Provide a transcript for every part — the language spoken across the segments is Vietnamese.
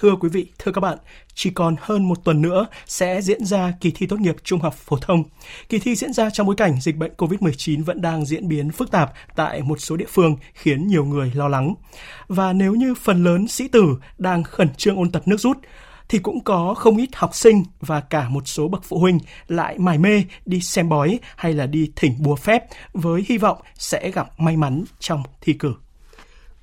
Thưa quý vị, thưa các bạn, chỉ còn hơn một tuần nữa sẽ diễn ra kỳ thi tốt nghiệp trung học phổ thông. Kỳ thi diễn ra trong bối cảnh dịch bệnh COVID-19 vẫn đang diễn biến phức tạp tại một số địa phương khiến nhiều người lo lắng. Và nếu như phần lớn sĩ tử đang khẩn trương ôn tập nước rút, thì cũng có không ít học sinh và cả một số bậc phụ huynh lại mải mê đi xem bói hay là đi thỉnh bùa phép với hy vọng sẽ gặp may mắn trong thi cử.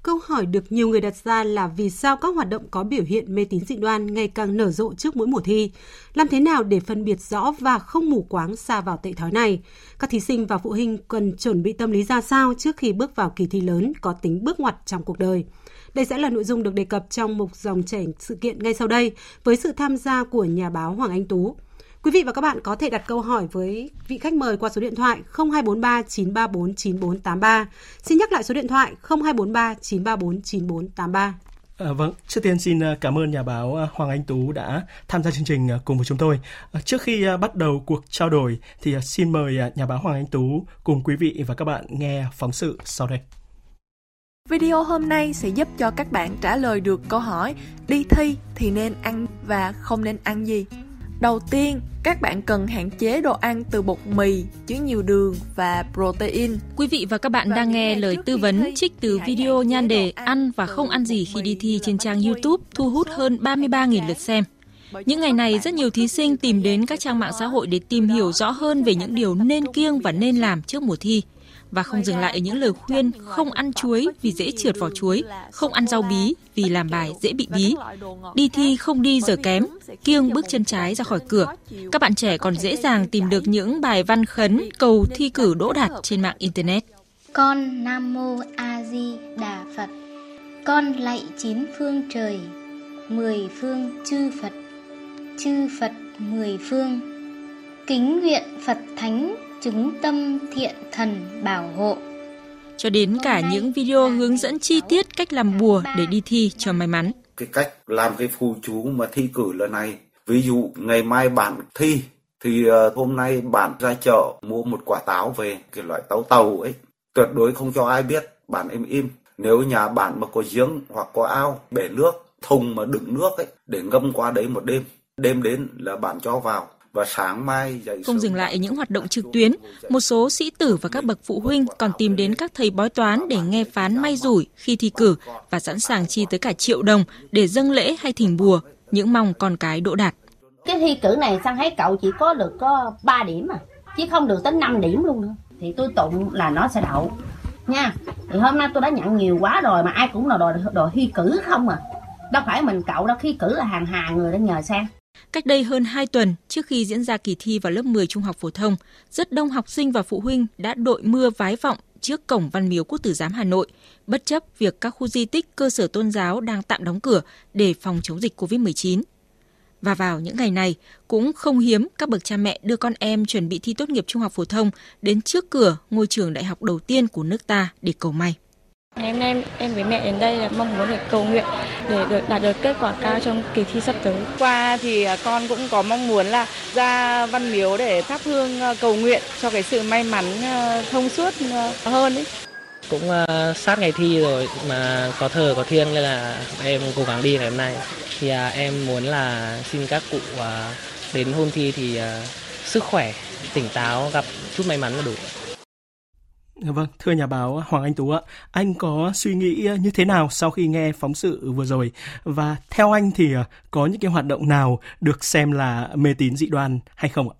Câu hỏi được nhiều người đặt ra là vì sao các hoạt động có biểu hiện mê tín dị đoan ngày càng nở rộ trước mỗi mùa thi? Làm thế nào để phân biệt rõ và không mù quáng xa vào tệ thói này? Các thí sinh và phụ huynh cần chuẩn bị tâm lý ra sao trước khi bước vào kỳ thi lớn có tính bước ngoặt trong cuộc đời? Đây sẽ là nội dung được đề cập trong mục dòng chảy sự kiện ngay sau đây với sự tham gia của nhà báo Hoàng Anh Tú. Quý vị và các bạn có thể đặt câu hỏi với vị khách mời qua số điện thoại 0243 934 9483. Xin nhắc lại số điện thoại 0243 934 9483. À, vâng, trước tiên xin à, cảm ơn nhà báo à, Hoàng Anh Tú đã tham gia chương trình à, cùng với chúng tôi. Trước khi bắt đầu cuộc trao đổi thì xin mời nhà báo Hoàng Anh Tú cùng quý vị và các bạn nghe phóng sự sau đây. Video hôm nay sẽ giúp cho các bạn trả lời được câu hỏi đi thi thì nên ăn và không nên ăn gì. Đầu tiên, các bạn cần hạn chế đồ ăn từ bột mì, chứa nhiều đường và protein. Quý vị và các bạn đang nghe lời tư vấn trích từ video nhan đề ăn và không ăn gì khi đi thi trên trang YouTube thu hút hơn 33.000 lượt xem. Những ngày này, rất nhiều thí sinh tìm đến các trang mạng xã hội để tìm hiểu rõ hơn về những điều nên kiêng và nên làm trước mùa thi và không dừng lại ở những lời khuyên không ăn chuối vì dễ trượt vỏ chuối, không ăn rau bí vì làm bài dễ bị bí. Đi thi không đi giờ kém, kiêng bước chân trái ra khỏi cửa. Các bạn trẻ còn dễ dàng tìm được những bài văn khấn cầu thi cử đỗ đạt trên mạng Internet. Con Nam Mô A Di Đà Phật Con lạy chín phương trời Mười phương chư Phật Chư Phật mười phương Kính nguyện Phật Thánh chúng tâm thiện thần bảo hộ. Cho đến cả những video hướng dẫn chi tiết cách làm bùa để đi thi cho may mắn. Cái cách làm cái phù chú mà thi cử lần này, ví dụ ngày mai bạn thi thì uh, hôm nay bạn ra chợ mua một quả táo về cái loại táo tàu ấy. Tuyệt đối không cho ai biết bạn im im. Nếu nhà bạn mà có giếng hoặc có ao bể nước thùng mà đựng nước ấy để ngâm qua đấy một đêm. Đêm đến là bạn cho vào và sáng mai dậy Không dừng lại những hoạt động trực tuyến, một số sĩ tử và các bậc phụ huynh còn tìm đến các thầy bói toán để nghe phán may rủi khi thi cử và sẵn sàng chi tới cả triệu đồng để dâng lễ hay thỉnh bùa, những mong con cái đỗ đạt. Cái thi cử này sang thấy cậu chỉ có được có 3 điểm à, chứ không được tới 5 điểm luôn nữa. Thì tôi tụng là nó sẽ đậu nha. Thì hôm nay tôi đã nhận nhiều quá rồi mà ai cũng là đòi đòi thi cử không à. Đâu phải mình cậu đâu, thi cử là hàng hàng người đã nhờ sang. Cách đây hơn 2 tuần, trước khi diễn ra kỳ thi vào lớp 10 trung học phổ thông, rất đông học sinh và phụ huynh đã đội mưa vái vọng trước cổng Văn Miếu Quốc Tử Giám Hà Nội, bất chấp việc các khu di tích cơ sở tôn giáo đang tạm đóng cửa để phòng chống dịch COVID-19. Và vào những ngày này, cũng không hiếm các bậc cha mẹ đưa con em chuẩn bị thi tốt nghiệp trung học phổ thông đến trước cửa ngôi trường đại học đầu tiên của nước ta để cầu may. Ngày hôm nay em với mẹ đến đây là mong muốn được cầu nguyện để được đạt được kết quả cao trong kỳ thi sắp tới. Qua thì à, con cũng có mong muốn là ra văn miếu để thắp hương à, cầu nguyện cho cái sự may mắn à, thông suốt hơn ấy. Cũng sát ngày thi rồi mà có thờ có thiêng nên là em cố gắng đi ngày hôm nay. Thì em muốn là xin các cụ đến hôm thi thì sức khỏe, tỉnh táo, gặp chút may mắn là đủ. Dạ vâng, thưa nhà báo Hoàng Anh Tú ạ, anh có suy nghĩ ờ, như thế nào sau khi nghe phóng sự vừa rồi và theo anh thì ờ, có những cái hoạt động nào được xem là mê tín dị đoan hay không ạ?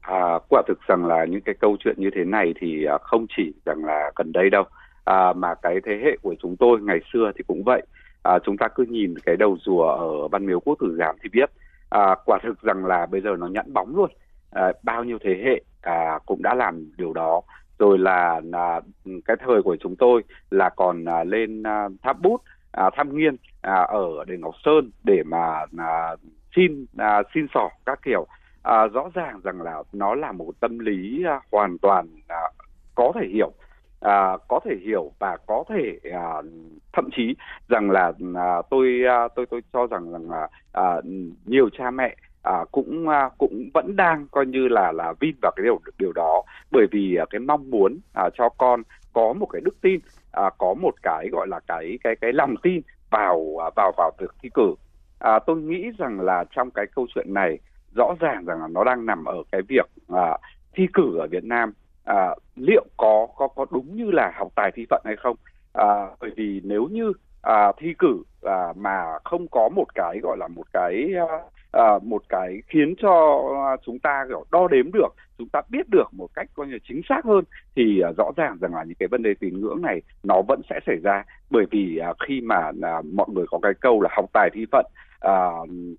À, quả thực rằng là những cái câu chuyện như thế này thì à, không chỉ rằng là gần đây đâu, à, mà cái thế hệ của chúng tôi ngày xưa thì cũng vậy. À, chúng ta cứ nhìn cái đầu rùa ở Văn Miếu Quốc Tử Giám thì biết, à, quả thực rằng là bây giờ nó nhẵn bóng luôn. À, bao nhiêu thế hệ à, cũng đã làm điều đó rồi là, là cái thời của chúng tôi là còn à, lên à, tháp bút à, tháp nghiên à, ở đền ngọc sơn để mà à, xin à, xin sỏ các kiểu. À, rõ ràng rằng là nó là một tâm lý à, hoàn toàn à, có thể hiểu à, có thể hiểu và có thể à, thậm chí rằng là à, tôi à, tôi tôi cho rằng rằng là à, nhiều cha mẹ à, cũng à, cũng vẫn đang coi như là là vin vào cái điều điều đó. Bởi vì à, cái mong muốn à, cho con có một cái đức tin à, có một cái gọi là cái cái cái lòng tin vào à, vào vào việc thi cử. À, tôi nghĩ rằng là trong cái câu chuyện này rõ ràng rằng là nó đang nằm ở cái việc à, thi cử ở Việt Nam à, liệu có có có đúng như là học tài thi phận hay không? À, bởi vì nếu như à, thi cử à, mà không có một cái gọi là một cái à, à một cái khiến cho à, chúng ta kiểu đo đếm được chúng ta biết được một cách coi như chính xác hơn thì à, rõ ràng rằng là những cái vấn đề tín ngưỡng này nó vẫn sẽ xảy ra. Bởi vì à, khi mà à, mọi người có cái câu là học tài thi phận à,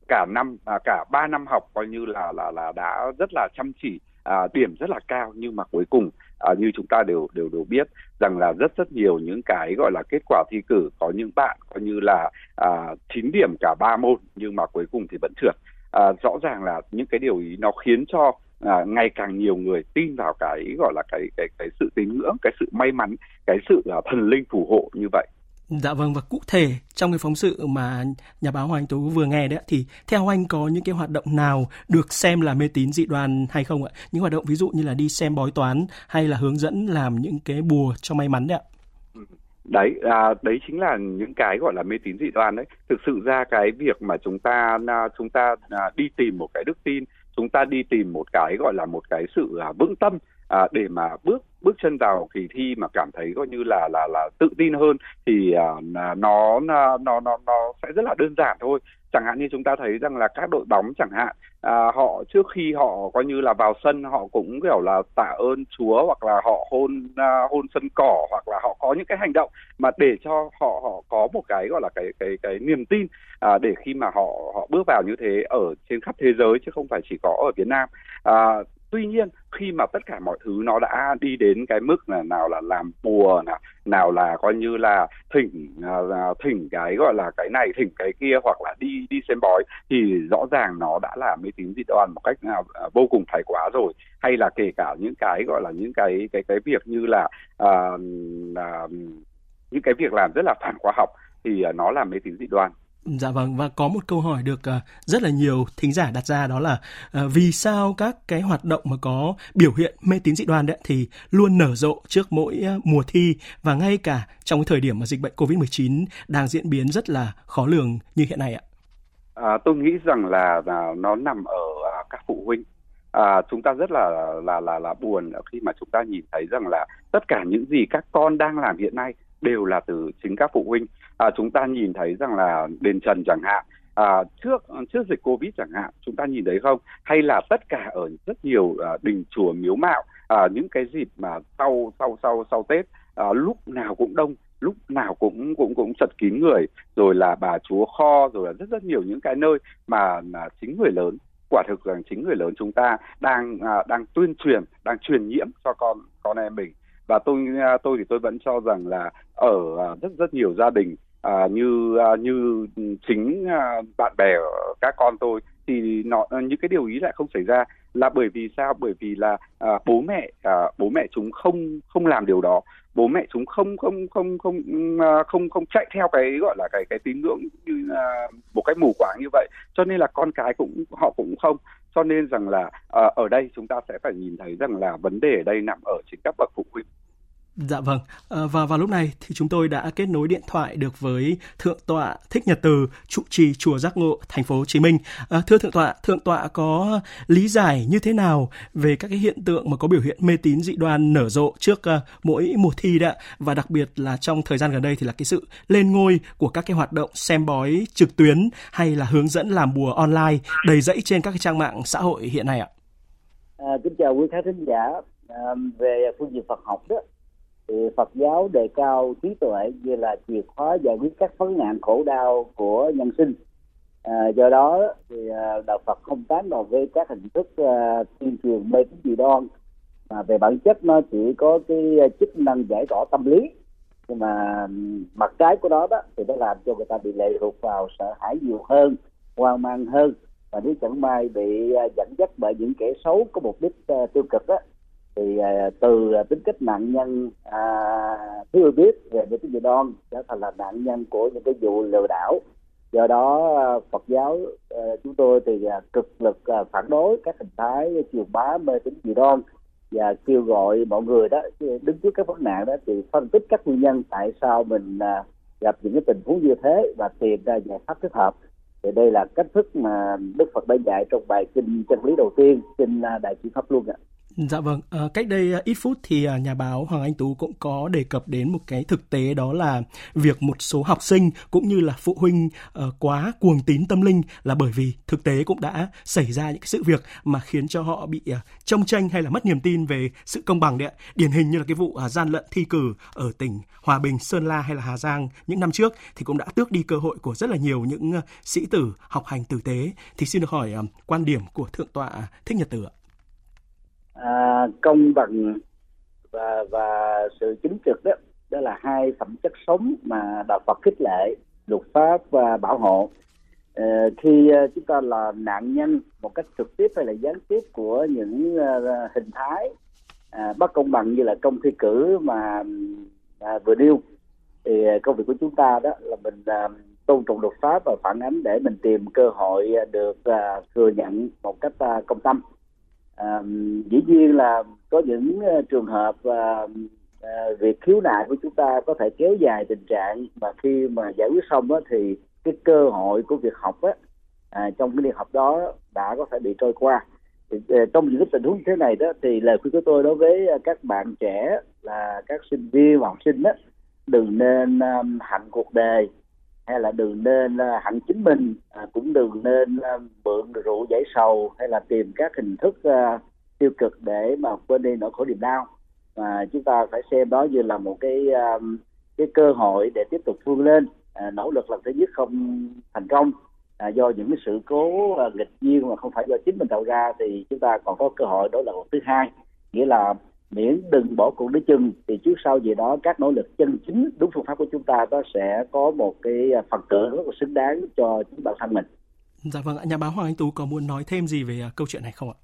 cả năm à, cả ba năm học coi như là là là đã rất là chăm chỉ à, điểm rất là cao nhưng mà cuối cùng à, như chúng ta đều đều đều biết rằng là rất rất nhiều những cái gọi là kết quả thi cử có những bạn coi như là à, 9 điểm cả ba môn nhưng mà cuối cùng thì vẫn trượt. À, rõ ràng là những cái điều ý nó khiến cho à, ngày càng nhiều người tin vào cái gọi là cái cái cái sự tín ngưỡng cái sự may mắn cái sự à, thần linh phù hộ như vậy. Dạ vâng và cụ thể trong cái phóng sự mà nhà báo Hoàng Tú vừa nghe đấy thì theo anh có những cái hoạt động nào được xem là mê tín dị đoan hay không ạ? Những hoạt động ví dụ như là đi xem bói toán hay là hướng dẫn làm những cái bùa cho may mắn đấy ạ? đấy à, đấy chính là những cái gọi là mê tín dị đoan đấy thực sự ra cái việc mà chúng ta à, chúng ta à, đi tìm một cái đức tin chúng ta đi tìm một cái gọi là một cái sự à, vững tâm à, để mà bước bước chân vào kỳ thi mà cảm thấy coi như là là là tự tin hơn thì à, à nó nó nó nó sẽ rất là đơn giản thôi. Chẳng hạn như chúng ta thấy rằng là các đội bóng chẳng hạn à, họ trước khi họ coi như là vào sân họ cũng kiểu là tạ ơn Chúa hoặc là họ hôn à, hôn sân cỏ hoặc là họ có những cái hành động mà để cho họ họ có một cái gọi là cái cái cái niềm tin à, để khi mà họ họ bước vào như thế ở trên khắp thế giới chứ không phải chỉ có ở Việt Nam. À, tuy nhiên khi mà tất cả mọi thứ nó đã đi đến cái mức là nào là làm bùa nào nào là coi như là thỉnh uh, thỉnh cái gọi là cái này thỉnh cái kia hoặc là đi đi xem bói thì rõ ràng nó đã là mê tín dị đoan một cách uh, vô cùng thái quá rồi. Hay là kể cả những cái gọi là những cái cái cái việc như là uh, uh, những cái việc làm rất là phản khoa học thì nó là mê tín dị đoan. Dạ vâng và có một câu hỏi được uh, rất là nhiều thính giả đặt ra đó là uh, vì sao các cái hoạt động mà có biểu hiện mê tín dị đoan đấy thì luôn nở rộ trước mỗi uh, mùa thi và ngay cả trong cái thời điểm mà dịch bệnh Covid-19 đang diễn biến rất là khó lường như hiện nay ạ. À, tôi nghĩ rằng là, là nó nằm ở à, các phụ huynh. À, chúng ta rất là là là là buồn khi mà chúng ta nhìn thấy rằng là tất cả những gì các con đang làm hiện nay đều là từ chính các phụ huynh. À, chúng ta nhìn thấy rằng là đền trần chẳng hạn à, trước trước dịch covid chẳng hạn chúng ta nhìn thấy không? Hay là tất cả ở rất nhiều à, đình chùa miếu mạo à, những cái dịp mà sau sau sau sau tết à, lúc nào cũng đông lúc nào cũng cũng cũng chật kín người rồi là bà chúa kho rồi là rất rất nhiều những cái nơi mà mà chính người lớn quả thực rằng chính người lớn chúng ta đang à, đang tuyên truyền đang truyền nhiễm cho con con em mình và tôi à, tôi thì tôi vẫn cho rằng là ở à, rất rất nhiều gia đình à, như à, như chính à, bạn bè các con tôi thì nó à, những cái điều ý lại không xảy ra là bởi vì sao? Bởi vì là à, bố mẹ à, bố mẹ chúng không không làm điều đó. Bố mẹ chúng không không không không không không không chạy theo cái gọi là cái cái tín ngưỡng như à, một cách mù quáng như vậy. Cho nên là con cái cũng họ cũng không cho nên rằng là ờ, ở đây chúng ta sẽ phải nhìn thấy rằng là vấn đề ở đây nằm ở chính các bậc phụ huynh. Dạ vâng, à, và vào lúc này thì chúng tôi đã kết nối điện thoại được với Thượng tọa Thích Nhật Từ, trụ trì chùa Giác Ngộ, thành phố Hồ Chí Minh. À, thưa Thượng tọa, Thượng tọa có lý giải như thế nào về các cái hiện tượng mà có biểu hiện mê tín dị đoan nở rộ trước uh, mỗi mùa thi đã và đặc biệt là trong thời gian gần đây thì là cái sự lên ngôi của các cái hoạt động xem bói trực tuyến hay là hướng dẫn làm bùa online đầy dẫy trên các cái trang mạng xã hội hiện nay ạ. À, kính chào quý khán thính giả à, về phương diện Phật học đó thì Phật giáo đề cao trí tuệ như là chìa khóa giải quyết các vấn nạn khổ đau của nhân sinh. À, do đó thì à, đạo Phật không tán đồng với các hình thức uh, tuyên truyền mê tín dị đoan mà về bản chất nó chỉ có cái chức năng giải tỏa tâm lý. Nhưng mà mặt trái của nó đó thì nó làm cho người ta bị lệ thuộc vào sợ hãi nhiều hơn hoang mang hơn. Và nếu chẳng may bị à, dẫn dắt bởi những kẻ xấu có mục đích uh, tiêu cực đó thì à, từ à, tính cách nạn nhân à, thiếu biết về những cái gì đoan trở thành là nạn nhân của những cái vụ lừa đảo do đó à, Phật giáo à, chúng tôi thì à, cực lực à, phản đối các hình thái chiều bá mê tín dị đoan và kêu gọi mọi người đó đứng trước các vấn nạn đó thì phân tích các nguyên nhân tại sao mình à, gặp những cái tình huống như thế và tìm ra giải pháp thích hợp thì đây là cách thức mà Đức Phật đã dạy trong bài kinh chân lý đầu tiên kinh à, đại chỉ pháp luôn ạ. Dạ vâng, à, cách đây ờ, ít phút thì ờ, nhà báo Hoàng Anh Tú cũng có đề cập đến một cái thực tế đó là việc một số học sinh cũng như là phụ huynh uh, quá cuồng tín tâm linh là bởi vì thực tế cũng đã xảy ra những cái sự việc mà khiến cho họ bị uh, trông tranh hay là mất niềm tin về sự công bằng đấy ạ. Điển hình như là cái vụ uh, gian lận thi cử ở tỉnh Hòa Bình, Sơn La hay là Hà Giang những năm trước thì cũng đã tước đi cơ hội của rất là nhiều những uh, sĩ tử học hành tử tế. Thì xin được hỏi uh, quan điểm của thượng tọa Thích Nhật Tử ạ à, công bằng và và sự chính trực đó đó là hai phẩm chất sống mà đạo Phật khích lệ luật pháp và bảo hộ. À, khi ờ, chúng ta là nạn nhân một cách trực tiếp hay là gián tiếp của những uh, hình thái à, bất công bằng như là công thi cử mà à, vừa nêu thì công việc của chúng ta đó là mình à, tôn trọng luật pháp và phản ánh để mình tìm cơ hội được à, thừa nhận một cách à, công tâm à, dĩ nhiên là có những uh, trường hợp uh, uh, việc khiếu nại của chúng ta có thể kéo dài tình trạng mà khi mà giải quyết xong đó, thì cái cơ hội của việc học á, à, trong cái việc học đó đã có thể bị trôi qua. Thì, uh, trong những cái tình huống như thế này đó thì lời khuyên của tôi đối với uh, các bạn trẻ là các sinh viên và học sinh đó đừng nên um, hạnh cuộc đời hay là đừng nên uh, hẳn chính mình à, cũng đừng nên à, mượn rượu giải sầu hay là tìm các hình thức à, tiêu cực để mà quên đi nỗi khổ niềm đau. Mà chúng ta phải xem đó như là một cái cái cơ hội để tiếp tục vươn lên à, nỗ lực lần thứ nhất không thành công. À, do những cái sự cố uh, nghịch duyên mà không phải do chính mình tạo ra thì chúng ta còn có cơ hội đó là lần thứ hai. Nghĩa là miễn đừng bỏ cuộc đến chừng thì trước sau gì đó các nỗ lực chân chính đúng phương pháp của chúng ta nó sẽ có một cái phần thưởng rất là xứng đáng cho chính bản thân mình. Dạ vâng, nhà báo Hoàng Anh Tú có muốn nói thêm gì về uh, câu chuyện này không ạ?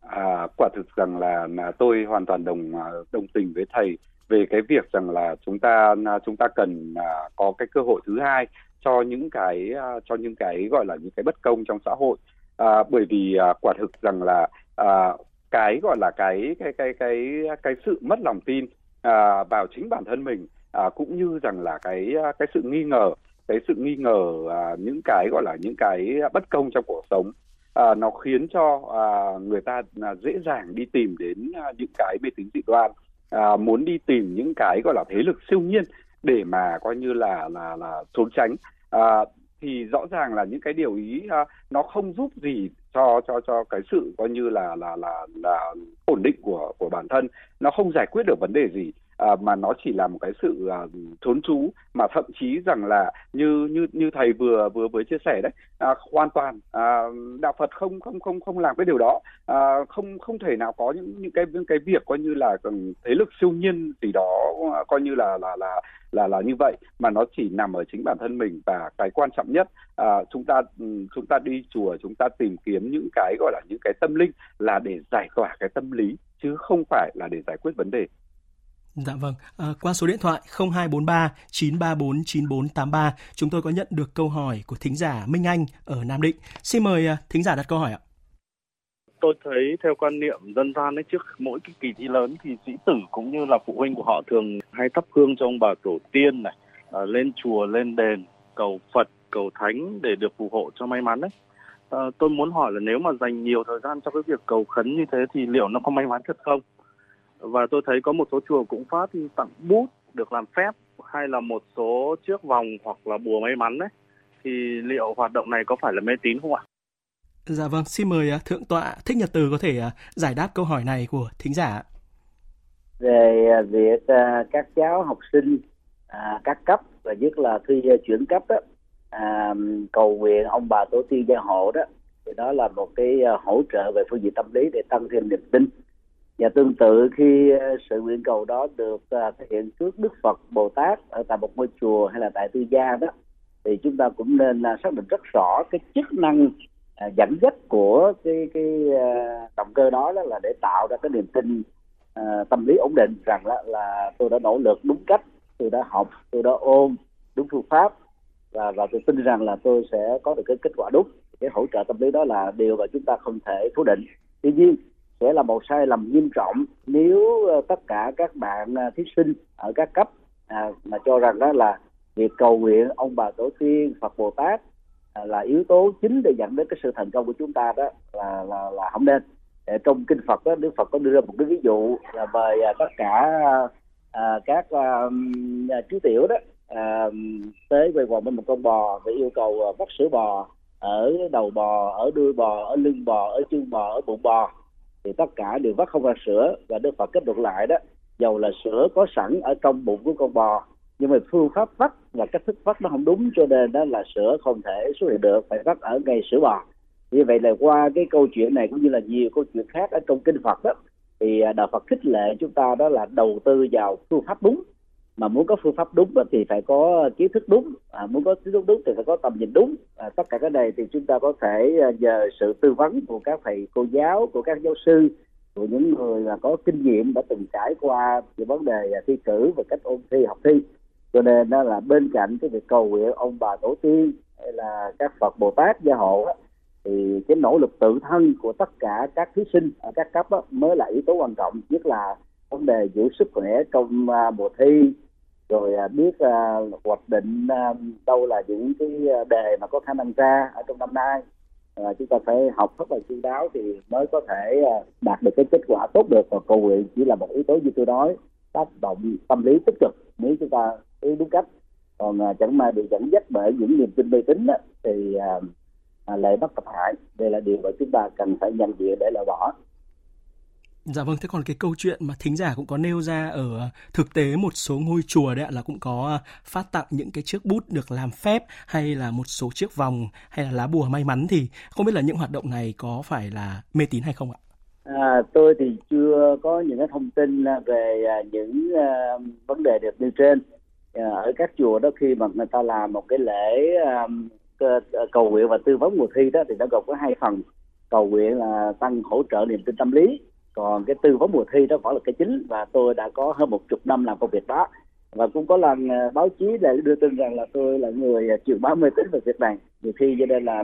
À, quả thực rằng là, là tôi hoàn toàn đồng à, đồng tình với thầy về cái việc rằng là chúng ta à, chúng ta cần uh, có cái cơ hội thứ hai cho những cái uh, cho những cái gọi là những cái bất công trong xã hội uh, bởi vì uh, quả thực rằng là uh, cái gọi là cái cái cái cái cái sự mất lòng tin à, vào chính bản thân mình à, cũng như rằng là cái à, cái sự nghi ngờ cái sự nghi ngờ à, những cái gọi là những cái bất công trong cuộc sống à, nó khiến cho à, người ta à, dễ dàng đi tìm đến à, những cái mê tín dị đoan à, muốn đi tìm những cái gọi là thế lực siêu nhiên để mà coi như là là là trốn tránh. À, thì rõ ràng là những cái điều ý à, nó không giúp gì cho cho cho cái sự coi như là là là là ổn định của của bản thân. Nó không giải quyết được vấn đề gì à, mà nó chỉ là một cái sự à, trốn trú mà thậm chí rằng là như như như thầy vừa vừa vừa chia sẻ đấy à, hoàn toàn à, đạo Phật không không không không làm cái điều đó. À, không không thể nào có những những cái những cái việc coi như là ừ, thế lực siêu nhiên gì đó à, coi như là là là là là như vậy mà nó chỉ nằm ở chính bản thân mình và cái quan trọng nhất à, chúng ta ừ, chúng ta đi chùa chúng ta tìm kiếm những cái gọi là những cái tâm linh là để giải tỏa cái tâm lý chứ không phải là để giải quyết vấn đề Dạ vâng, à, qua số điện thoại 0243 934 9483 chúng tôi có nhận được câu hỏi của thính giả Minh Anh ở Nam Định. Xin mời à, thính giả đặt câu hỏi ạ. Tôi thấy theo quan niệm dân gian ấy trước mỗi cái kỳ thi lớn thì sĩ tử cũng như là phụ huynh của họ thường hay thắp hương cho ông bà tổ tiên này, à, lên chùa lên đền cầu Phật cầu thánh để được phù hộ cho may mắn đấy. À, tôi muốn hỏi là nếu mà dành nhiều thời gian cho cái việc cầu khấn như thế thì liệu nó có may mắn thật không? và tôi thấy có một số chùa cũng phát tặng bút được làm phép hay là một số chiếc vòng hoặc là bùa may mắn đấy thì liệu hoạt động này có phải là mê tín không ạ? Dạ vâng, xin mời à, thượng tọa Thích Nhật Từ có thể à, giải đáp câu hỏi này của thính giả. Về à, việc các cháu học sinh các cấp và nhất là khi chuyển cấp đó, cầu nguyện ông bà tổ tiên gia hộ đó thì đó là một cái hỗ trợ về phương diện tâm lý để tăng thêm niềm tin và tương tự khi sự nguyện cầu đó được thể hiện trước Đức Phật Bồ Tát ở tại một ngôi chùa hay là tại tư gia đó thì chúng ta cũng nên xác định rất rõ cái chức năng À, dẫn dắt của cái cái à, động cơ đó, đó là để tạo ra cái niềm tin à, tâm lý ổn định rằng là, là tôi đã nỗ lực đúng cách tôi đã học tôi đã ôn đúng phương pháp và và tôi tin rằng là tôi sẽ có được cái kết quả đúng. Cái hỗ trợ tâm lý đó là điều mà chúng ta không thể phủ định. Tuy nhiên sẽ là một sai lầm nghiêm trọng nếu tất cả các bạn thí sinh ở các cấp à, mà cho rằng đó là việc cầu nguyện ông bà tổ tiên phật bồ tát À, là yếu tố chính để dẫn đến cái sự thành công của chúng ta đó là là là không nên. Để trong kinh phật đó đức phật có đưa ra một cái ví dụ là mời à, tất cả à, các à, à, chú tiểu đó à, tới quay quần bên một con bò và yêu cầu vắt sữa bò ở đầu bò ở đuôi bò ở lưng bò ở chân bò ở bụng bò. Thì tất cả đều vắt không ra sữa và đức phật kết luận lại đó dầu là sữa có sẵn ở trong bụng của con bò nhưng mà phương pháp vắt và cách thức vắt nó không đúng cho nên đó là sữa không thể xuất hiện được phải vắt ở ngay sữa bò. Như vậy là qua cái câu chuyện này cũng như là nhiều câu chuyện khác ở trong kinh phật đó thì à, đạo phật khích lệ chúng ta đó là đầu tư vào phương pháp đúng. Mà muốn có phương pháp đúng thì phải có kiến thức đúng à, muốn có kiến thức đúng thì phải có tầm nhìn đúng. À, tất cả cái này thì chúng ta có thể à, nhờ sự tư vấn của các thầy cô giáo của các giáo sư của những người là có kinh nghiệm đã từng trải qua về vấn đề thi cử và cách ôn thi học thi cho nên đó là bên cạnh cái việc cầu nguyện ông bà tổ tiên hay là các phật bồ tát gia hộ đó, thì cái nỗ lực tự thân của tất cả các thí sinh ở các cấp đó, mới là yếu tố quan trọng nhất là vấn đề giữ sức khỏe trong uh, mùa thi rồi uh, biết uh, hoạch định uh, đâu là những cái đề mà có khả năng ra ở trong năm nay. Uh, chúng ta phải học rất là chu đáo thì mới có thể uh, đạt được cái kết quả tốt được. Và cầu nguyện chỉ là một yếu tố như tôi nói tác động tâm lý tích cực. Nếu chúng ta ý đúng cách. Còn chẳng may bị dẫn dắt bởi những niềm tin mê tín thì uh, à, lệ bất cập hại. Đây là điều mà chúng ta cần phải nhận diện để loại bỏ. Dạ vâng, thế còn cái câu chuyện mà thính giả cũng có nêu ra ở thực tế một số ngôi chùa đấy ạ là cũng có phát tặng những cái chiếc bút được làm phép hay là một số chiếc vòng hay là lá bùa may mắn thì không biết là những hoạt động này có phải là mê tín hay không ạ? À, tôi thì chưa có những cái thông tin về à, những vấn đề được nêu trên. à, Ờ, ở các chùa đó khi mà người ta làm một cái lễ um, cầu nguyện và tư vấn mùa thi đó thì nó gồm có hai phần. Cầu nguyện là tăng hỗ trợ niềm tin tâm lý còn cái tư vấn mùa thi đó vẫn là cái chính và tôi đã có hơn một chục năm làm công việc đó. Và cũng có lần ờ, báo chí để đưa tin rằng là tôi là người chịu bá mê tín về việc này. Nhiều khi cho nên là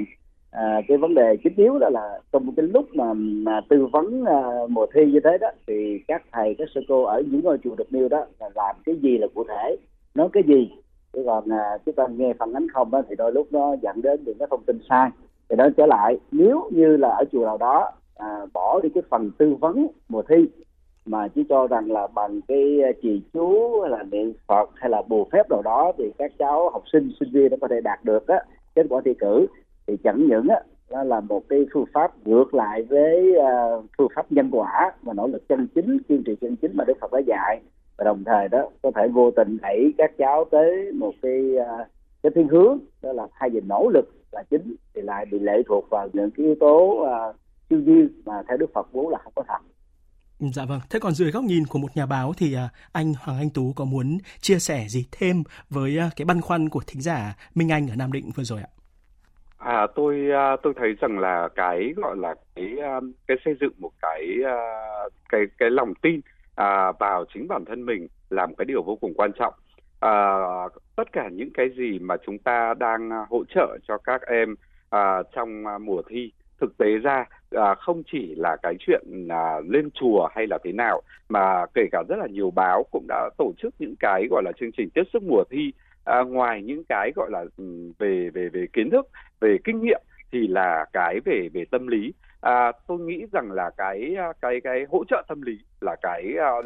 à, cái vấn đề chính yếu đó là trong cái lúc mà, mà tư vấn à, mùa thi như thế đó thì các thầy các sư cô ở những ngôi chùa được nêu đó là làm cái gì là cụ thể nói cái gì? Chứ còn à, chúng ta nghe phản ánh không đó, thì đôi lúc nó dẫn đến những cái thông tin sai. Thì đó trở lại nếu như là ở chùa nào đó à, bỏ đi cái phần tư vấn mùa thi mà chỉ cho rằng là bằng cái à, trì chú hay là niệm phật hay là bùa phép nào đó thì các cháu học sinh sinh viên nó có thể đạt được á kết quả thi cử. Thì chẳng những á đó là một cái phương pháp ngược lại với uh, phương pháp nhân quả và nỗ lực chân chính kiên trì chân chính mà đức phật đã dạy và đồng thời đó có thể vô tình đẩy các cháu tới một cái uh, cái thiên hướng đó là thay vì nỗ lực là chính thì lại bị lệ thuộc vào những cái yếu tố uh, siêu nhiên mà theo Đức Phật vốn là không có thật. Dạ vâng. Thế còn dưới góc nhìn của một nhà báo thì à, anh Hoàng Anh Tú có muốn chia sẻ gì thêm với à, cái băn khoăn của thính giả Minh Anh ở Nam Định vừa rồi ạ? À, tôi à, tôi thấy rằng là cái gọi là cái cái xây dựng một cái cái cái lòng tin à, vào chính bản thân mình là một cái điều vô cùng quan trọng. À, tất cả những cái gì mà chúng ta đang hỗ trợ cho các em à, trong à, mùa thi thực tế ra à, không chỉ là cái chuyện à, lên chùa hay là thế nào mà kể cả rất là nhiều báo cũng đã tổ chức những cái gọi là chương trình tiếp sức mùa thi à, ngoài những cái gọi là ừ, về về về kiến thức về kinh nghiệm thì là cái về về tâm lý à, tôi nghĩ rằng là cái à, cái cái hỗ trợ tâm lý là cái uh,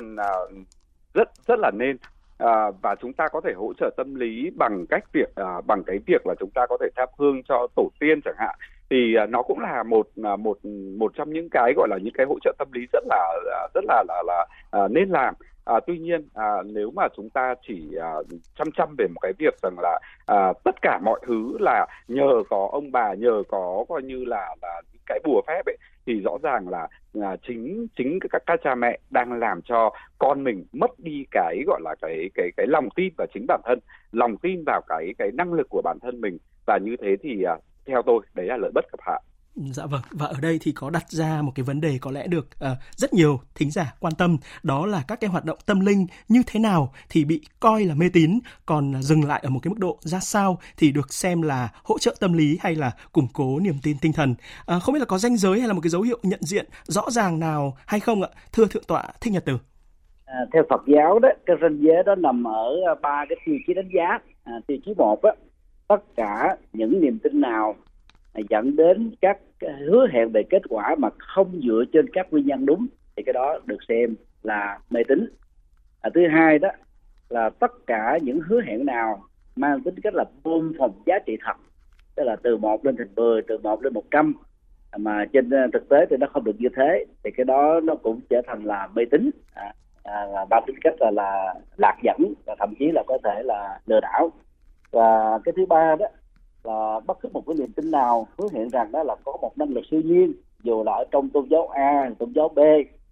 rất rất là nên. À, và chúng ta có thể hỗ trợ tâm lý bằng cách việc à, bằng cái việc là chúng ta có thể thắp hương cho tổ tiên chẳng hạn. Thì à, nó cũng là một à, một một trong những cái gọi là những cái hỗ trợ tâm lý rất là rất là là là à, nên làm. À, tuy nhiên à, nếu mà chúng ta chỉ à, chăm chăm về một cái việc rằng là à, tất cả mọi thứ là nhờ có ông bà nhờ có coi như là là những cái bùa phép ấy thì rõ ràng là à, chính chính các các cha mẹ đang làm cho con mình mất đi cái gọi là cái cái cái lòng tin vào chính bản thân lòng tin vào cái cái năng lực của bản thân mình. Và như thế thì à, theo tôi đấy là lợi bất cập hại Dạ vâng, và ở đây thì có đặt ra một cái vấn đề có lẽ được uh, rất nhiều thính giả quan tâm, đó là các cái hoạt động tâm linh như thế nào thì bị coi là mê tín, còn dừng lại ở một cái mức độ ra sao thì được xem là hỗ trợ tâm lý hay là củng cố niềm tin tinh thần. Uh, không biết là có danh giới hay là một cái dấu hiệu nhận diện rõ ràng nào hay không ạ? Thưa Thượng tọa Thích Nhật Từ. À, theo Phật giáo đó, cái ranh giới đó nằm ở ờ, ba cái tiêu chí đánh giá. À, tiêu chí một á, tất cả những niềm tin nào dẫn đến các à, hứa hẹn về kết quả mà không dựa trên các nguyên nhân đúng thì cái đó được xem là mê tín. À, thứ hai đó là tất cả những hứa hẹn nào mang tính cách là bơm phòng giá trị thật tức là từ một lên thành 10, từ một lên 100 mà trên à, thực tế thì nó không được như thế thì cái đó nó cũng trở thành là mê tín. À, à, là ba tính cách là, là lạc dẫn và thậm chí là có thể là lừa đảo. Và cái thứ ba đó là bất cứ một cái niềm tin nào hứa hẹn rằng đó là có một năng lực siêu nhiên dù là ở trong tôn giáo A, tôn giáo B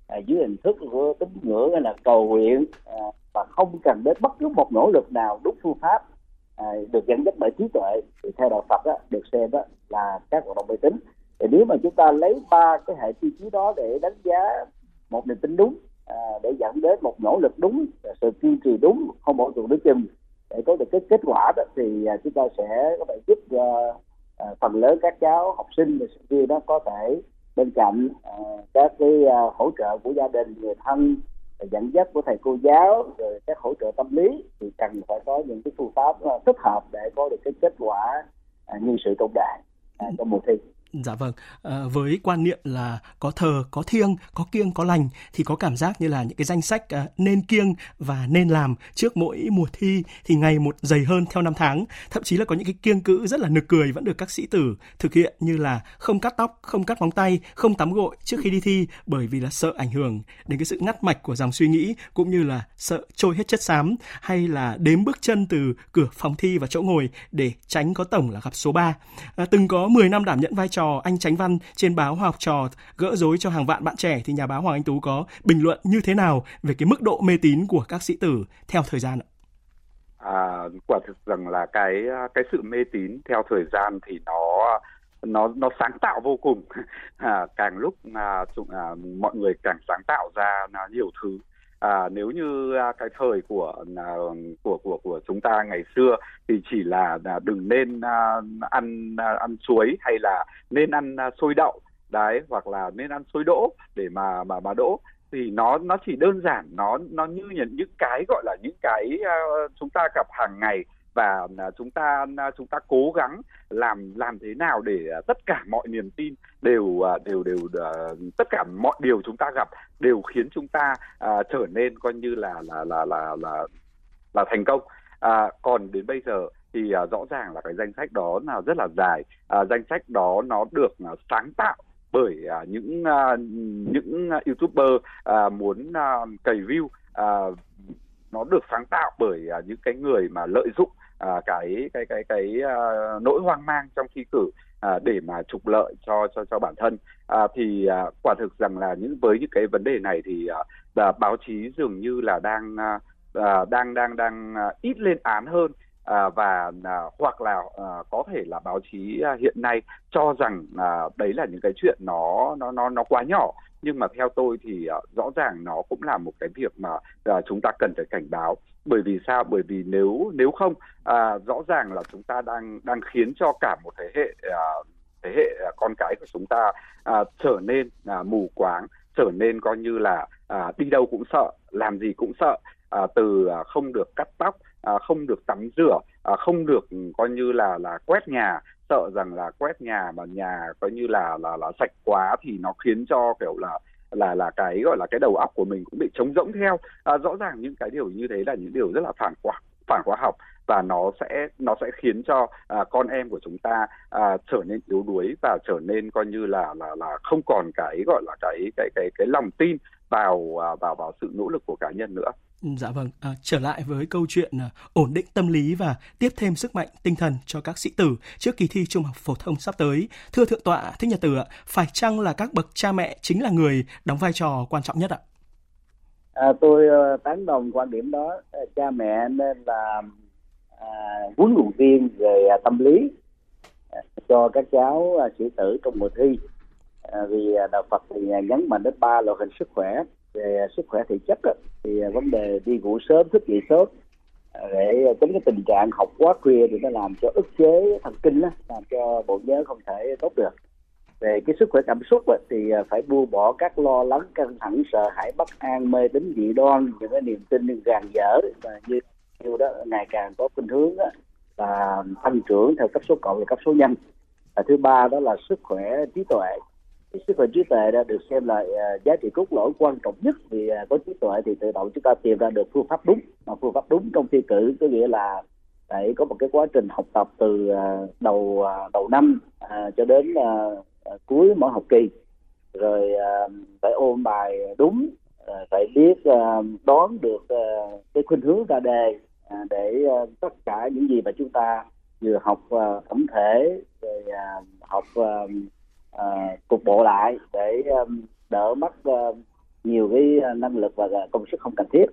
à, dưới hình thức của tín ngưỡng hay là cầu nguyện à, và không cần đến bất cứ một nỗ lực nào đúng phương pháp à, được dẫn dắt bởi trí tuệ thì theo đạo Phật á, được xem đó là các hoạt động mê tín. Thì nếu mà chúng ta lấy ba cái hệ tiêu chí đó để đánh giá một niềm tin đúng à, để dẫn đến một nỗ lực đúng à, sự kiên trì đúng không bỏ cuộc đối chừng để có được cái kết quả đó thì à, chúng ta sẽ có thể giúp uh, phần lớn các cháu học sinh và sinh viên đó có thể bên cạnh uh, các cái hỗ trợ của gia đình người thân dẫn dắt của thầy cô giáo rồi các hỗ trợ tâm lý thì cần phải có những cái phương pháp thích hợp để có được cái kết quả như sự tốt đại trong mùa thi. Dạ vâng, à, với quan niệm là có thờ, có thiêng, có kiêng, có lành thì có cảm giác như là những cái danh sách à, nên kiêng và nên làm trước mỗi mùa thi thì ngày một dày hơn theo năm tháng. Thậm chí là có những cái kiêng cữ rất là nực cười vẫn được các sĩ tử thực hiện như là không cắt tóc, không cắt móng tay, không tắm gội trước khi đi thi bởi vì là sợ ảnh hưởng đến cái sự ngắt mạch của dòng suy nghĩ cũng như là sợ trôi hết chất xám hay là đếm bước chân từ cửa phòng thi và chỗ ngồi để tránh có tổng là gặp số 3. À, ờ, từng có 10 năm đảm nhận vai trò trò anh Tránh Văn trên báo Học trò gỡ rối cho hàng vạn bạn trẻ thì nhà báo Hoàng Anh Tú có bình luận như thế nào về cái mức độ mê tín của các sĩ tử theo thời gian ạ? À, quả thực rằng là cái cái sự mê tín theo thời gian thì nó nó nó sáng tạo vô cùng à, càng lúc à, à, mọi người càng sáng tạo ra à, nhiều thứ à, nếu như à, cái thời của à, của của của chúng ta ngày xưa thì chỉ là, à, đừng nên à, ăn à, ăn chuối hay là nên ăn à, xôi đậu đấy hoặc là nên ăn xôi đỗ để mà mà mà đỗ thì nó nó chỉ đơn giản nó nó như những những cái gọi là những cái uh, chúng ta gặp hàng ngày và à, chúng ta à, chúng ta cố gắng làm làm thế nào để à, tất cả mọi niềm tin đều đều đều tất cả mọi điều chúng ta gặp đều khiến chúng ta uh, trở nên coi như là là là là là là thành công. À, còn đến bây giờ thì uh, rõ ràng là cái danh sách đó là rất là dài. Uh, danh sách đó nó được uh, sáng tạo bởi uh, những uh, những youtuber uh, muốn uh, cày view. Uh, nó được sáng tạo bởi uh, những cái người mà lợi dụng À, cái cái cái cái uh, nỗi hoang mang trong thi cử uh, để mà trục lợi cho cho cho bản thân. Uh, thì uh, quả thực rằng là những với những cái vấn đề này thì uh, báo chí dường như là đang uh, đang đang đang uh, ít lên án hơn. À, và à, hoặc là à, có thể là báo chí à, hiện nay cho rằng à, đấy là những cái chuyện nó nó nó nó quá nhỏ nhưng mà theo tôi thì uh, rõ ràng nó cũng là một cái việc mà uh, chúng ta cần phải cảnh báo. Bởi vì sao? Bởi vì nếu nếu không uh, rõ ràng là chúng ta đang đang khiến cho cả một thế hệ uh, thế hệ uh, con cái của chúng ta uh, trở nên uh, mù quáng trở nên coi như là à, đi đâu cũng sợ làm gì cũng sợ à, từ à, không được cắt tóc à, không được tắm rửa à, không được ừ, coi như là là quét nhà sợ rằng là quét nhà mà nhà coi như là là là sạch quá thì nó khiến cho kiểu là là là cái gọi là cái đầu óc của mình cũng bị trống rỗng theo à, rõ ràng những cái điều như thế là những điều rất là phản khoa phản khoa học và nó sẽ nó sẽ khiến cho à, con em của chúng ta à, trở nên yếu đuối và trở nên coi như là là là không còn cái gọi là cái cái cái cái lòng tin vào à, vào vào sự nỗ lực của cá nhân nữa. Dạ vâng, à, trở lại với câu chuyện à, ổn định tâm lý và tiếp thêm sức mạnh tinh thần cho các sĩ tử trước kỳ thi trung học phổ thông sắp tới. Thưa Thượng tọa Thích Nhật Tử ạ, phải chăng là các bậc cha mẹ chính là người đóng vai trò quan trọng nhất ạ? À, tôi uh, tán đồng quan điểm đó. Ờ, cha mẹ nên là à, luyện viên về à, tâm lý. À, cho các cháu à, sĩ tử trong mùa thi à, vì à, đạo Phật thì à, nhấn mạnh đến ba loại hình sức khỏe về sức khỏe thể chất đó, thì à, vấn đề đi ngủ sớm thức dậy sớm à, để tránh cái tình trạng học quá khuya thì nó làm cho ức chế thần kinh đó, làm cho bộ nhớ không thể tốt được. Về cái sức khỏe cảm xúc ấy, thì à, phải buông bỏ các lo lắng căng thẳng sợ hãi bất an mê tín dị đoan những cái niềm tin gàn dở và như như đó ngày càng có khuynh hướng đó, là tăng trưởng theo cấp số cộng và cấp số nhân. Và thứ ba đó là sức khỏe trí tuệ cái sức khỏe trí tuệ đã được xem là uh, giá trị cốt lõi quan trọng nhất vì uh, có trí tuệ thì tự động chúng ta tìm ra được phương pháp đúng. Mà phương pháp đúng trong thi cử có nghĩa là phải có một cái quá trình học tập từ uh, đầu uh, đầu năm uh, cho đến uh, uh, cuối mỗi học kỳ. Rồi uh, phải ôn bài đúng uh, phải biết uh, đoán được uh, cái khuynh hướng ra đề uh, để uh, tất cả những gì mà chúng ta vừa học uh, tổng thể rồi uh, học uh, cục bộ lại để um, đỡ mất uh, nhiều cái năng lực và công sức không cần thiết.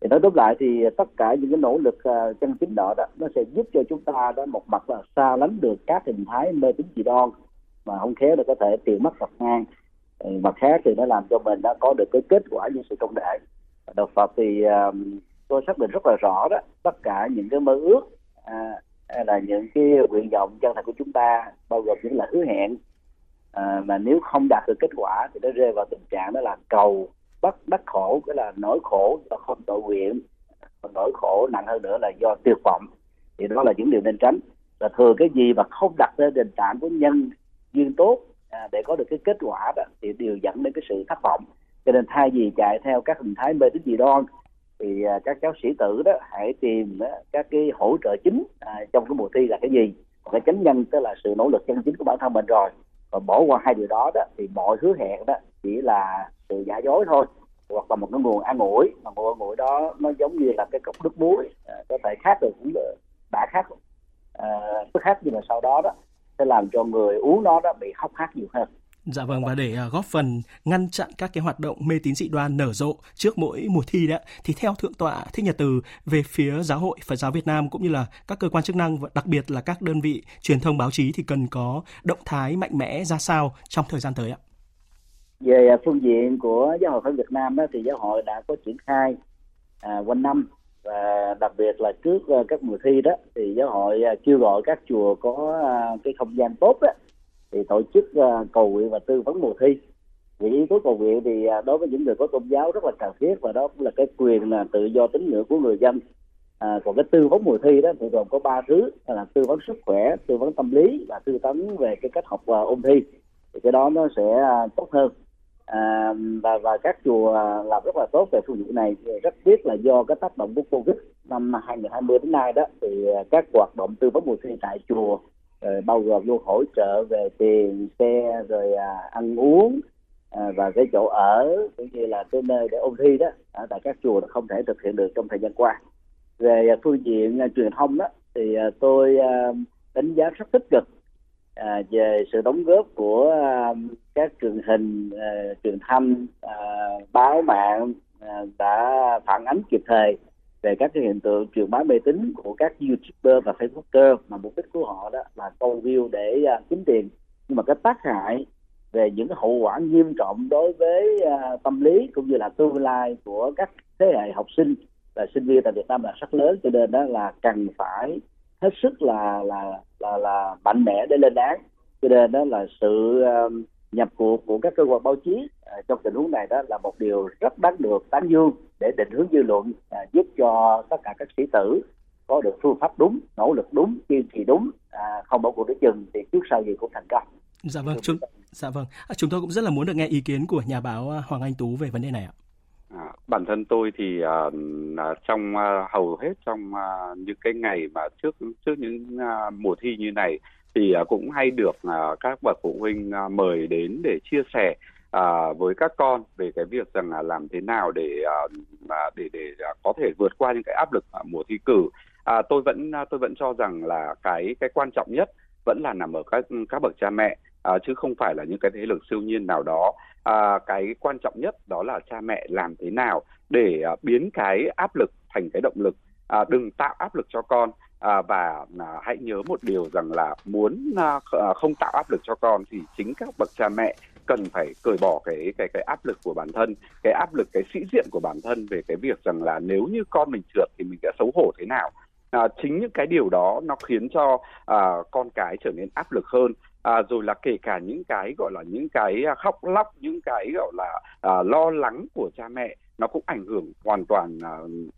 Thì nói tóm lại thì tất cả những cái nỗ lực uh, chân chính đó đó nó sẽ giúp cho chúng ta đó một mặt là xa lánh được các hình thái mê tín dị đoan mà không khéo là có thể tiền mất tật ngang. Ừ, mặt khác thì nó làm cho mình đã có được cái kết quả như sự công đại. Đạo Phật thì uh, tôi xác định rất là rõ đó tất cả những cái mơ ước uh, là những cái nguyện vọng chân thành của chúng ta bao gồm những là hứa hẹn à, mà nếu không đạt được kết quả thì nó rơi vào tình trạng đó là cầu bắt đắc khổ cái là nỗi khổ do không tội nguyện nỗi khổ nặng hơn nữa là do tuyệt vọng. Thì đó là những điều nên tránh. Và thường cái gì mà không đặt lên nền tảng của nhân duyên tốt à, để có được cái kết quả đó thì đều dẫn đến cái sự thất vọng. Cho nên thay vì chạy theo các hình thái mê tín dị đoan thì à, các cháu sĩ tử đó hãy tìm đó, các cái hỗ trợ chính à, trong cái mùa thi là cái gì? Cái chánh nhân tức là sự nỗ lực chân chính của bản thân mình rồi và bỏ qua hai điều đó đó thì mọi hứa hẹn đó chỉ là sự giả dối thôi hoặc là một cái nguồn an ủi. Mà nguồn an ủi đó nó giống như là cái cốc nước muối à, có thể khác được cũng đã khác à, khác nhưng mà sau đó đó sẽ làm cho người uống nó đó bị hốc hác nhiều hơn. Dạ vâng và để à, góp phần ngăn chặn các cái hoạt động mê tín dị đoan nở rộ trước mỗi mùa thi đó thì theo thượng tọa Thích Nhật Từ về phía giáo hội Phật giáo Việt Nam cũng như là các cơ quan chức năng và đặc biệt là các đơn vị truyền thông báo chí thì cần có động thái mạnh mẽ ra sao trong thời gian tới ạ? Về à, phương diện của giáo hội Phật Việt Nam đó, thì giáo hội đã có triển khai à, quanh năm và đặc biệt là trước à, các mùa thi đó thì giáo hội kêu gọi các chùa có cái không gian tốt đó thì tổ chức uh, cầu nguyện và tư vấn mùa thi. Vì yếu tố cầu nguyện thì uh, đối với những người có tôn giáo rất là cần thiết và đó cũng là cái quyền là tự do tín ngưỡng của người dân. À, còn cái tư vấn mùa thi đó thì gồm có ba thứ là tư vấn sức khỏe tư vấn tâm lý và tư vấn về cái cách học và ôn thi. Thì cái đó nó sẽ à, tốt hơn. À, và và các chùa à, làm rất là tốt về phương diện này. Rất tiếc là do cái tác động của covid năm 2020 đến nay đó thì các hoạt động tư vấn mùa thi tại chùa rồi bao gồm luôn hỗ trợ về tiền xe rồi à, ăn uống à, và cái chỗ ở cũng như là cái nơi để ôn thi đó à, tại các chùa là không thể thực hiện được trong thời gian qua. Về à, phương diện à, truyền thông đó thì à, tôi à, đánh giá rất tích cực à, về sự đóng góp của à, các truyền hình à, truyền thanh à, báo mạng à, đã phản ánh kịp thời về các cái hiện tượng truyền bá mê tín của các youtuber và facebooker mà mục đích của họ đó là câu view để uh, kiếm tiền. Nhưng mà cái tác hại về những cái hậu quả nghiêm trọng đối với uh, tâm lý cũng như là tương lai của các thế hệ học sinh và sinh viên tại Việt Nam là rất lớn cho nên đó là cần phải hết sức là là là là mạnh mẽ để lên án. Cho nên đó là sự uh, nhập cuộc của các cơ quan báo chí trong tình huống này đó là một điều rất đáng được tán dương để định hướng dư luận à, giúp cho tất cả các sĩ tử có được phương pháp đúng nỗ lực đúng kiên trì đúng à, không bỏ cuộc đến chừng thì trước sau gì cũng thành công. Dạ vâng chúng dạ vâng. À, chúng tôi cũng rất là muốn được nghe ý kiến của nhà báo Hoàng Anh Tú về vấn đề này ạ. À, bản thân tôi thì uh, trong uh, hầu hết trong uh, những cái ngày mà trước trước những uh, mùa thi như này thì uh, cũng hay được uh, các bậc phụ huynh uh, mời đến để chia sẻ à, với các con về cái việc rằng là làm thế nào để à, à để để à, có thể vượt qua những cái áp lực mùa thi cử. à, tôi vẫn à, tôi vẫn cho rằng là cái cái quan trọng nhất vẫn là nằm ở các các bậc cha mẹ à, chứ không phải là những cái thế lực siêu nhiên nào đó. à, cái quan trọng nhất đó là cha mẹ làm thế nào để à, biến cái áp lực thành cái động lực. à, đừng tạo áp lực cho con à, và à, hãy nhớ một điều rằng là muốn à, không tạo áp lực cho con thì chính các bậc cha mẹ cần phải cởi bỏ cái cái cái áp lực của bản thân cái áp lực cái sĩ diện của bản thân về cái việc rằng là nếu như con mình trượt thì mình sẽ xấu hổ thế nào. À, chính những cái điều đó nó khiến cho à, con cái trở nên áp lực hơn. À, rồi là kể cả những cái gọi là những cái à, khóc lóc những cái gọi là à, lo lắng của cha mẹ nó cũng ảnh hưởng hoàn toàn à,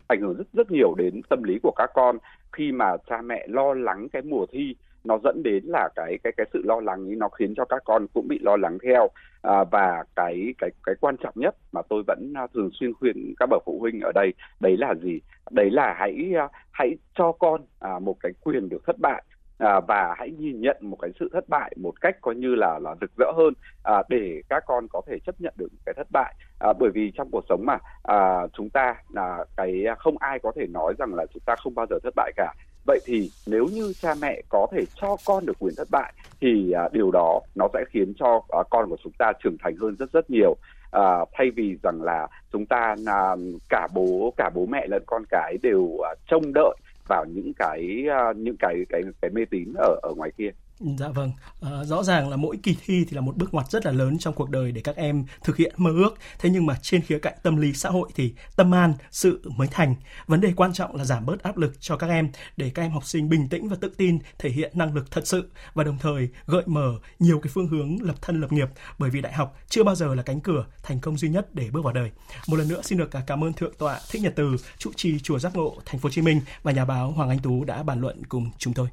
ảnh hưởng rất rất nhiều đến tâm lý của các con. Khi mà cha mẹ lo lắng cái mùa thi nó dẫn đến là cái cái cái sự lo lắng ấy nó khiến cho các con cũng bị lo lắng theo. À, và cái cái cái quan trọng nhất mà tôi vẫn à, thường xuyên khuyên các bậc phụ huynh ở đây đấy là gì? Đấy là hãy à, hãy cho con à, một cái quyền được thất bại. À, và hãy nhìn nhận một cái sự thất bại một cách coi như là là rực rỡ hơn à, để các con có thể chấp nhận được cái thất bại. À, bởi vì trong cuộc sống mà à, chúng ta là cái à, không ai có thể nói rằng là chúng ta không bao giờ thất bại cả vậy thì nếu như cha mẹ có thể cho con được quyền thất bại thì à, điều đó nó sẽ khiến cho à, con của chúng ta trưởng thành hơn rất rất nhiều à, thay vì rằng là chúng ta à, cả bố cả bố mẹ lẫn con cái đều à, trông đợi vào những cái à, những cái cái cái mê tín ở ở ngoài kia. Dạ vâng, à, rõ ràng là mỗi kỳ thi thì là một bước ngoặt rất là lớn trong cuộc đời để các em thực hiện mơ ước. Thế nhưng mà trên khía cạnh tâm lý xã hội thì tâm an, sự mới thành. Vấn đề quan trọng là giảm bớt áp lực cho các em để các em học sinh bình tĩnh và tự tin thể hiện năng lực thật sự và đồng thời gợi mở nhiều cái phương hướng lập thân lập nghiệp bởi vì đại học chưa bao giờ là cánh cửa thành công duy nhất để bước vào đời. Một lần nữa xin được à, cảm ơn thượng tọa Thích Nhật Từ, trụ trì chùa Giác Ngộ, thành phố Hồ Chí Minh và nhà báo Hoàng Anh Tú đã bàn luận cùng chúng tôi.